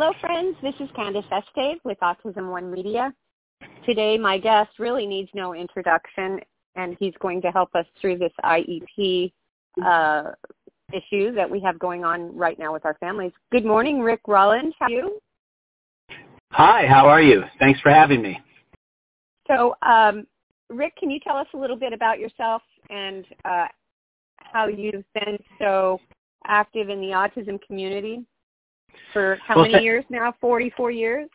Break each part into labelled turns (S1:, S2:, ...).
S1: Hello, friends. This is Candace Estave with Autism One Media. Today, my guest really needs no introduction, and he's going to help us through this IEP uh, issue that we have going on right now with our families. Good morning, Rick Rollens. How are you?
S2: Hi, how are you? Thanks for having me.
S1: So, um, Rick, can you tell us a little bit about yourself and uh, how you've been so active in the autism community? For how well, many th- years now? 44 years?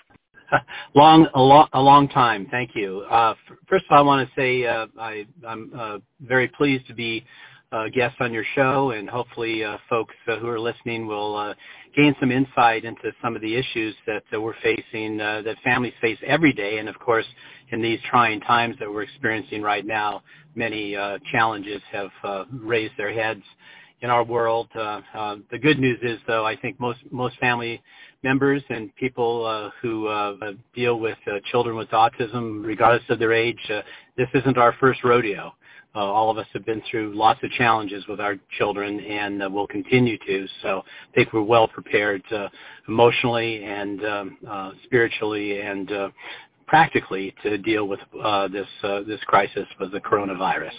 S2: long, a long, a long time. Thank you. Uh, first of all, I want to say uh, I, I'm uh, very pleased to be a guest on your show, and hopefully, uh, folks uh, who are listening will uh, gain some insight into some of the issues that uh, we're facing, uh, that families face every day, and of course, in these trying times that we're experiencing right now, many uh, challenges have uh, raised their heads in our world. Uh, uh, the good news is, though, I think most most family members and people uh, who uh, deal with uh, children with autism, regardless of their age, uh, this isn't our first rodeo. Uh, all of us have been through lots of challenges with our children and uh, will continue to. So I think we're well prepared uh, emotionally and um, uh, spiritually and uh, practically to deal with uh, this uh, this crisis with the coronavirus.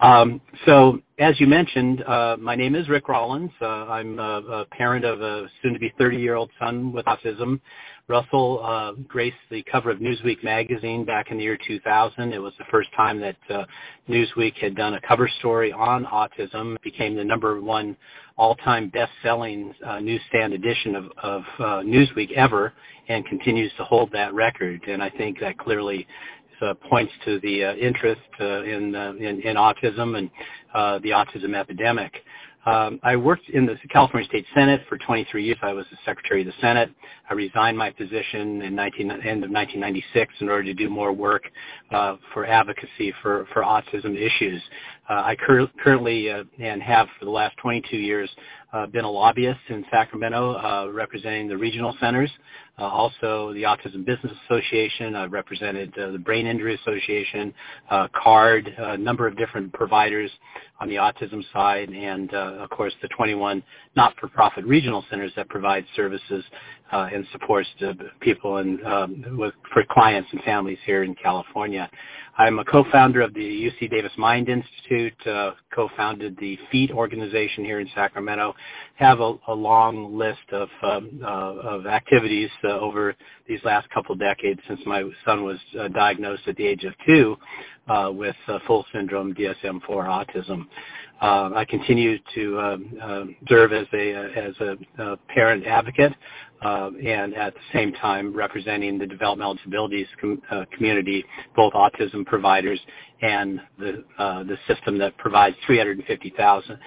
S2: Um, so, as you mentioned, uh, my name is Rick Rollens. Uh, I'm a, a, parent of a soon-to-be 30-year-old son with autism. Russell uh, graced the cover of Newsweek magazine back in the year 2000. It was the first time that uh, Newsweek had done a cover story on autism. It became the number one all-time best-selling uh, newsstand edition of, of uh, Newsweek ever, and continues to hold that record. And I think that clearly uh, points to the uh, interest uh, in, uh, in, in autism and uh, the autism epidemic. Um, I worked in the California State Senate for 23 years. I was the Secretary of the Senate. I resigned my position in 19, end of 1996 in order to do more work uh, for advocacy for, for autism issues. Uh, I cur- currently uh, and have for the last 22 years uh, been a lobbyist in Sacramento uh, representing the regional centers, uh, also the Autism Business Association. I've represented the Brain Injury Association, CARD, a number of different providers on the autism side, and of course the 21 not-for-profit regional centers that provide services uh, and supports to people and um, with, for clients and families here in California. I'm a co-founder of the UC Davis Mind Institute, uh, co-founded the FEAT organization here in Sacramento, have a, a long list of, um, uh, of activities uh, over these last couple decades since my son was uh, diagnosed at the age of two uh, with uh, full syndrome DSM-4 autism. Uh, I continue to um, uh, serve as a as a, a parent advocate uh, and at the same time representing the developmental disabilities com- uh, community, both autism providers and the uh, the system that provides 350,000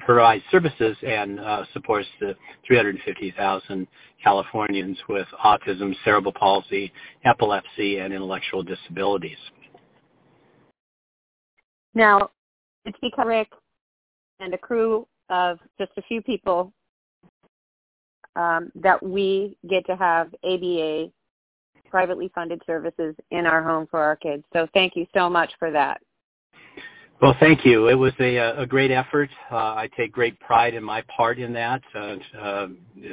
S2: provides services and uh, supports the 350,000 Californians with autism, cerebral palsy, epilepsy, and intellectual disabilities.
S1: Now, it's because Rick and a crew of just a few people um, that we get to have ABA privately funded services in our home for our kids. So thank you so much for that.
S2: Well, thank you. It was a, a great effort. Uh, I take great pride in my part in that. Uh, uh,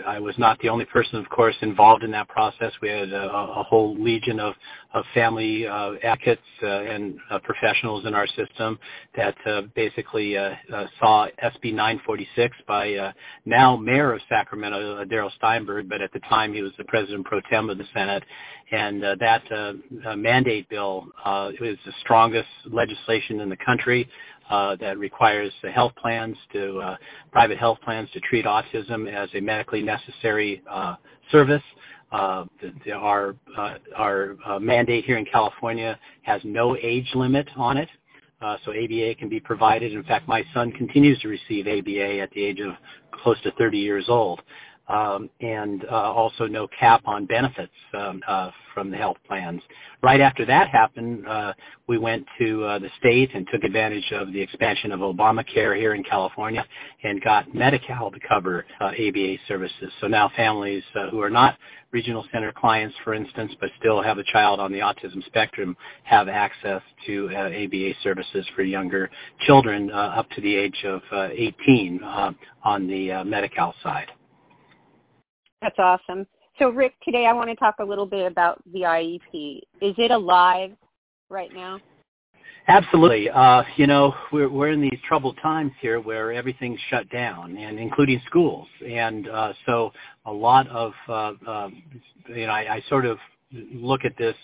S2: I was not the only person, of course, involved in that process. We had a, a whole legion of, of family uh, advocates uh, and uh, professionals in our system that basically saw SB 946 by now Mayor of Sacramento, Darrell Steinberg, but at the time he was the President pro tem of the Senate. And that mandate bill is the strongest legislation in the country uh, that requires the health plans to uh, private health plans to treat autism as a medically necessary uh, service. Uh, the, the, our uh, our uh, mandate here in California has no age limit on it, uh, so ABA can be provided. In fact, my son continues to receive ABA at the age of close to 30 years old um, and uh, also no cap on benefits um, uh, from the health plans. Right after that happened, uh, we went to uh, the state and took advantage of the expansion of Obamacare here in California and got Medi-Cal to cover uh, ABA services. So now families uh, who are not regional center clients, for instance, but still have a child on the autism spectrum have access to uh, ABA services for younger children uh, up to the age of uh, 18 uh, on the uh, Medi-Cal side.
S1: That's awesome. So, Rick, today I want to talk a little bit about the IEP. Is it alive right now?
S2: Absolutely. Uh, you know, we're we're in these troubled times here where everything's shut down, and including schools. And uh, so, a lot of uh, uh, you know, I, I sort of look at this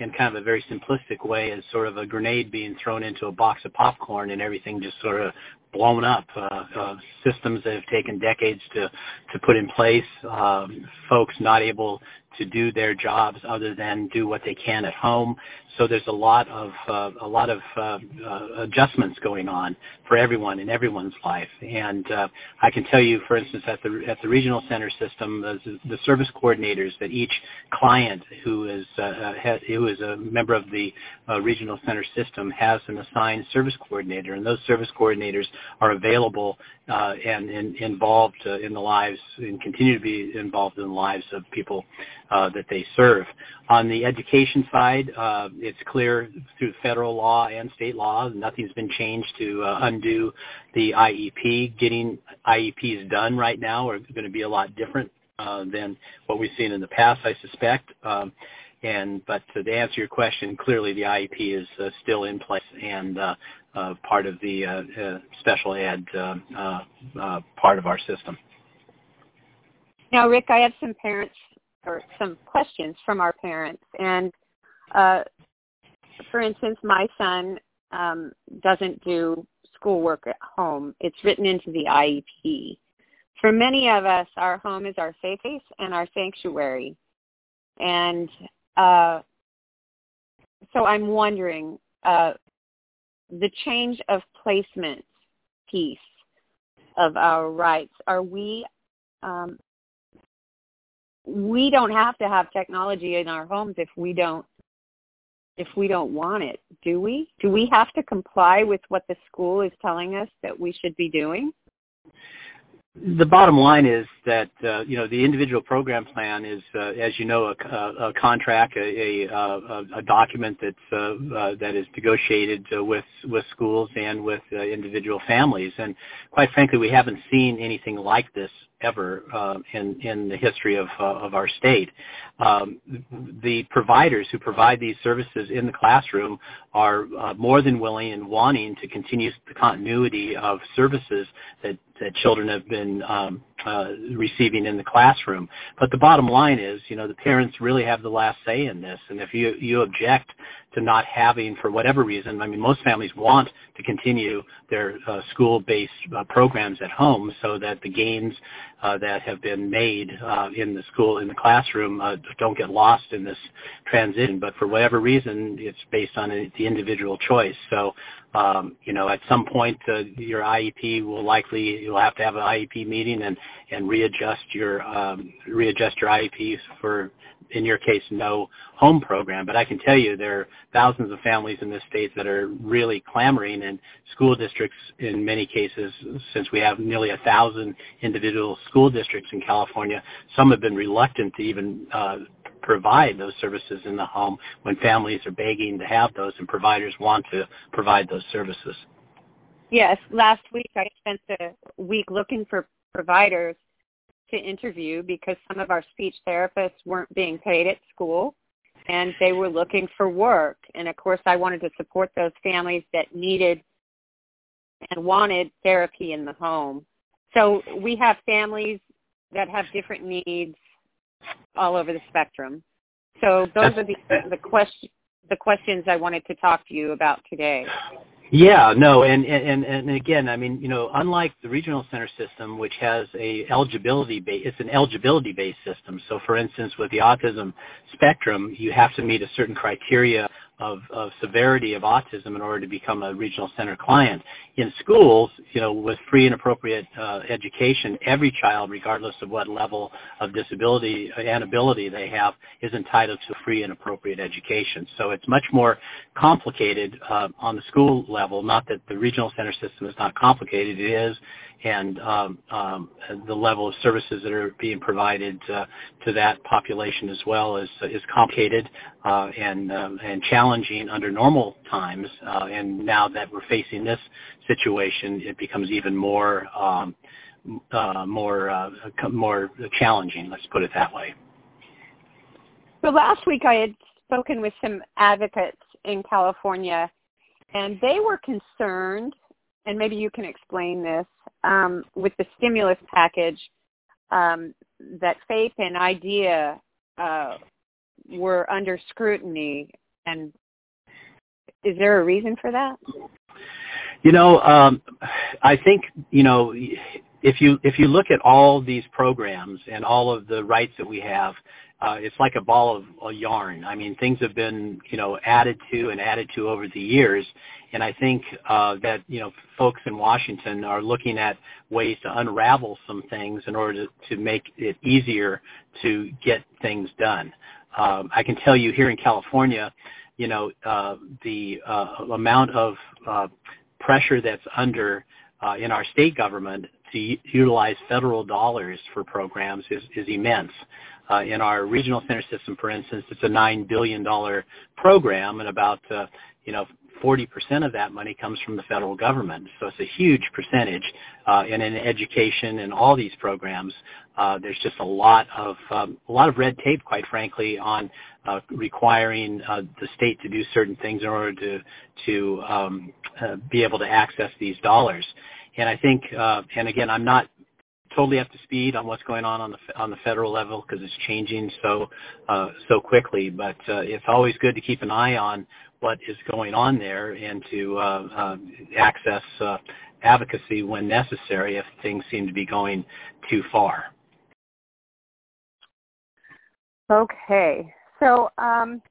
S2: in kind of a very simplistic way as sort of a grenade being thrown into a box of popcorn and everything just sort of blown up. Uh, uh, systems that have taken decades to to put in place, um, folks not able to do their jobs other than do what they can at home. So there's a lot of uh, a lot of uh, uh, adjustments going on for everyone in everyone's life. And uh, I can tell you, for instance, at the at the regional center system, the, the service coordinators that each client who is uh, uh ha, who is a member of the uh, regional center system has an assigned service coordinator, and those service coordinators are available uh, and, and involved uh, in the lives and continue to be involved in the lives of people uh, that they serve. On the education side, uh, it's clear through federal law and state law, nothing's been changed to uh, undo the IEP. Getting IEPs done right now are going to be a lot different uh, than what we've seen in the past, I suspect. Um, and but to answer your question, clearly the IEP is uh, still in place and uh, uh, part of the uh, uh, special ed uh, uh, uh, part of our system.
S1: Now, Rick, I have some parents or some questions from our parents, and uh, for instance, my son um, doesn't do schoolwork at home. It's written into the IEP. For many of us, our home is our safe place and our sanctuary. And uh, so I'm wondering, uh, the change of placement piece of our rights, are we um, we don't have to have technology in our homes if we don't if we don't want it, do we? Do we have to comply with what the school is telling us that we should be doing?
S2: The bottom line is that uh, you know the individual program plan is, uh, as you know, a, a contract, a, a, document that's uh, uh, that is negotiated uh, with with schools and with uh, individual families. And quite frankly, we haven't seen anything like this ever in in the history of of our state. Um, the providers who provide these services in the classroom are uh, more than willing and wanting to continue the continuity of services that that children have been um, uh, receiving in the classroom. But the bottom line is, you know, the parents really have the last say in this. And if you you object to not having, for whatever reason, I mean, most families want to continue their uh, school-based uh, programs at home, so that the gains uh, that have been made uh, in the school in the classroom uh, don't get lost in this transition. But for whatever reason, it's based on a, the individual choice. So um, you know, at some point, uh, your IEP will likely you'll have to have an IEP meeting and and readjust your um, readjust your IEPs for, in your case, no home program. But I can tell you there are thousands of families in this state that are really clamoring, and school districts in many cases, since we have nearly a thousand individual school districts in California, some have been reluctant to even uh, provide those services in the home when families are begging to have those and providers want to provide those services.
S1: Yes, last week I spent a week looking for providers to interview because some of our speech therapists weren't being paid at school and they were looking for work. And of course I wanted to support those families that needed and wanted therapy in the home. So we have families that have different needs all over the spectrum. So those are the the question the questions I wanted to talk to you about today.
S2: Yeah, no, and, and and again, I mean, you know, unlike the regional center system, which has a eligibility base, it's an eligibility based system. So, for instance, with the autism spectrum, you have to meet a certain criteria of, of severity of autism in order to become a regional center client. In schools, you know, with free and appropriate uh, education, every child, regardless of what level of disability and ability they have, is entitled to free and appropriate education. So it's much more complicated uh, on the school level. Not that the regional center system is not complicated; it is, and um, um, the level of services that are being provided uh, to that population as well is is complicated uh, and um, and challenging under normal times. Uh, and now that we're facing this situation, it becomes even more um, uh, more uh, more challenging. Let's put it that way.
S1: So last week I had spoken with some advocates in California, and they were concerned, and maybe you can explain this, um, with the stimulus package um, that FAPE and IDEA uh, were under scrutiny. And is there a reason for that?
S2: You know, um, I think you know if you if you look at all these programs and all of the rights that we have, uh, it's like a ball of a yarn. I mean, things have been you know added to and added to over the years, and I think uh, that you know folks in Washington are looking at ways to unravel some things in order to, to make it easier to get things done. Um, I can tell you here in California, you know, uh, the uh, amount of uh, pressure that's under uh, in our state government to utilize federal dollars for programs is, is immense. Uh, in our regional center system, for instance, it's a $9 billion program and about, uh, you know, 40% of that money comes from the federal government. So it's a huge percentage. Uh, and in education and all these programs, uh, there's just a lot of um, a lot of red tape, quite frankly, on uh, requiring uh, the state to do certain things in order to to um, uh, be able to access these dollars. And I think, uh, and again, I'm not totally up to speed on what's going on on the on the federal level because it's changing so uh, so quickly. But uh, it's always good to keep an eye on what is going on there and to uh, uh, access uh, advocacy when necessary if things seem to be going too far.
S1: Okay, so um,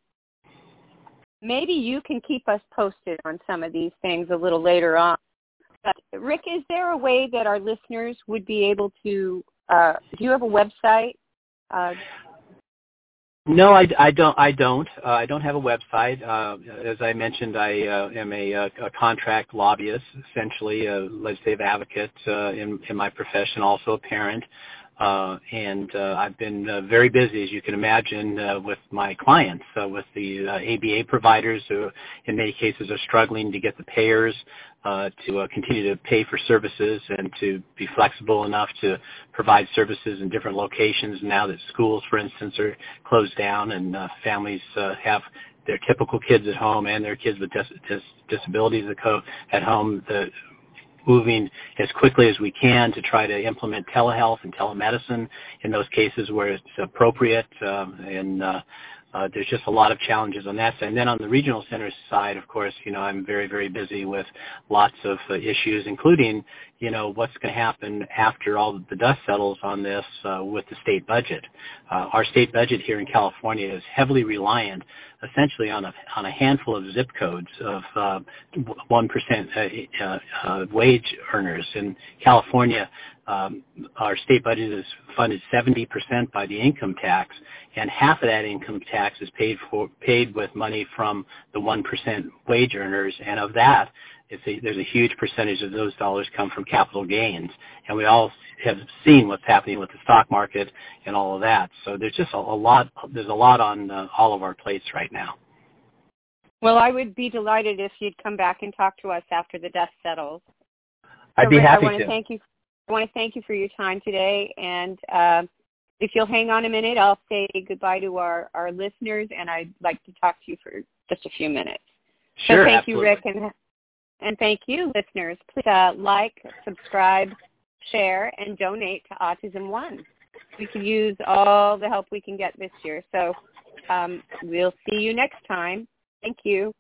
S1: maybe you can keep us posted on some of these things a little later on. Rick, is there a way that our listeners would be able to? Uh, do you have a website? Uh,
S2: no, I, I don't. I don't. Uh, I don't have a website. Uh, as I mentioned, I uh, am a, a, contract lobbyist, essentially a legislative advocate uh, in, in my profession, also a parent. Uh, and uh, I've been uh, very busy, as you can imagine, uh, with my clients, uh, with the uh, ABA providers who, in many cases, are struggling to get the payers uh, to uh, continue to pay for services and to be flexible enough to provide services in different locations. Now that schools, for instance, are closed down and uh, families uh, have their typical kids at home and their kids with dis- dis- disabilities at home, the moving as quickly as we can to try to implement telehealth and telemedicine in those cases where it's appropriate. Um, and uh, uh, there's just a lot of challenges on that side. And then on the regional center side, of course, you know, I'm very, very busy with lots of uh, issues, including, you know, what's going to happen after all the dust settles on this uh, with the state budget. Uh, our state budget here in California is heavily reliant essentially on a on a handful of zip codes of uh, one uh, uh, uh, wage earners in California. Um, our state budget is funded 70% by the income tax, and half of that income tax is paid for paid with money from the 1% wage earners, and of that, a, there's a huge percentage of those dollars come from capital gains, and we all have seen what's happening with the stock market and all of that. So there's just a, a lot. There's a lot on uh, all of our plates right now.
S1: Well, I would be delighted if you'd come back and talk to us after the dust settles.
S2: I'd be happy
S1: I want to. Thank you. I want to thank you for your time today, and uh, if you'll hang on a minute, I'll say goodbye to our, our listeners, and I'd like to talk to you for just a few minutes.
S2: Sure,
S1: so thank
S2: absolutely.
S1: you, Rick, and and thank you, listeners. Please uh, like, subscribe, share, and donate to Autism One. We could use all the help we can get this year. So um, we'll see you next time. Thank you.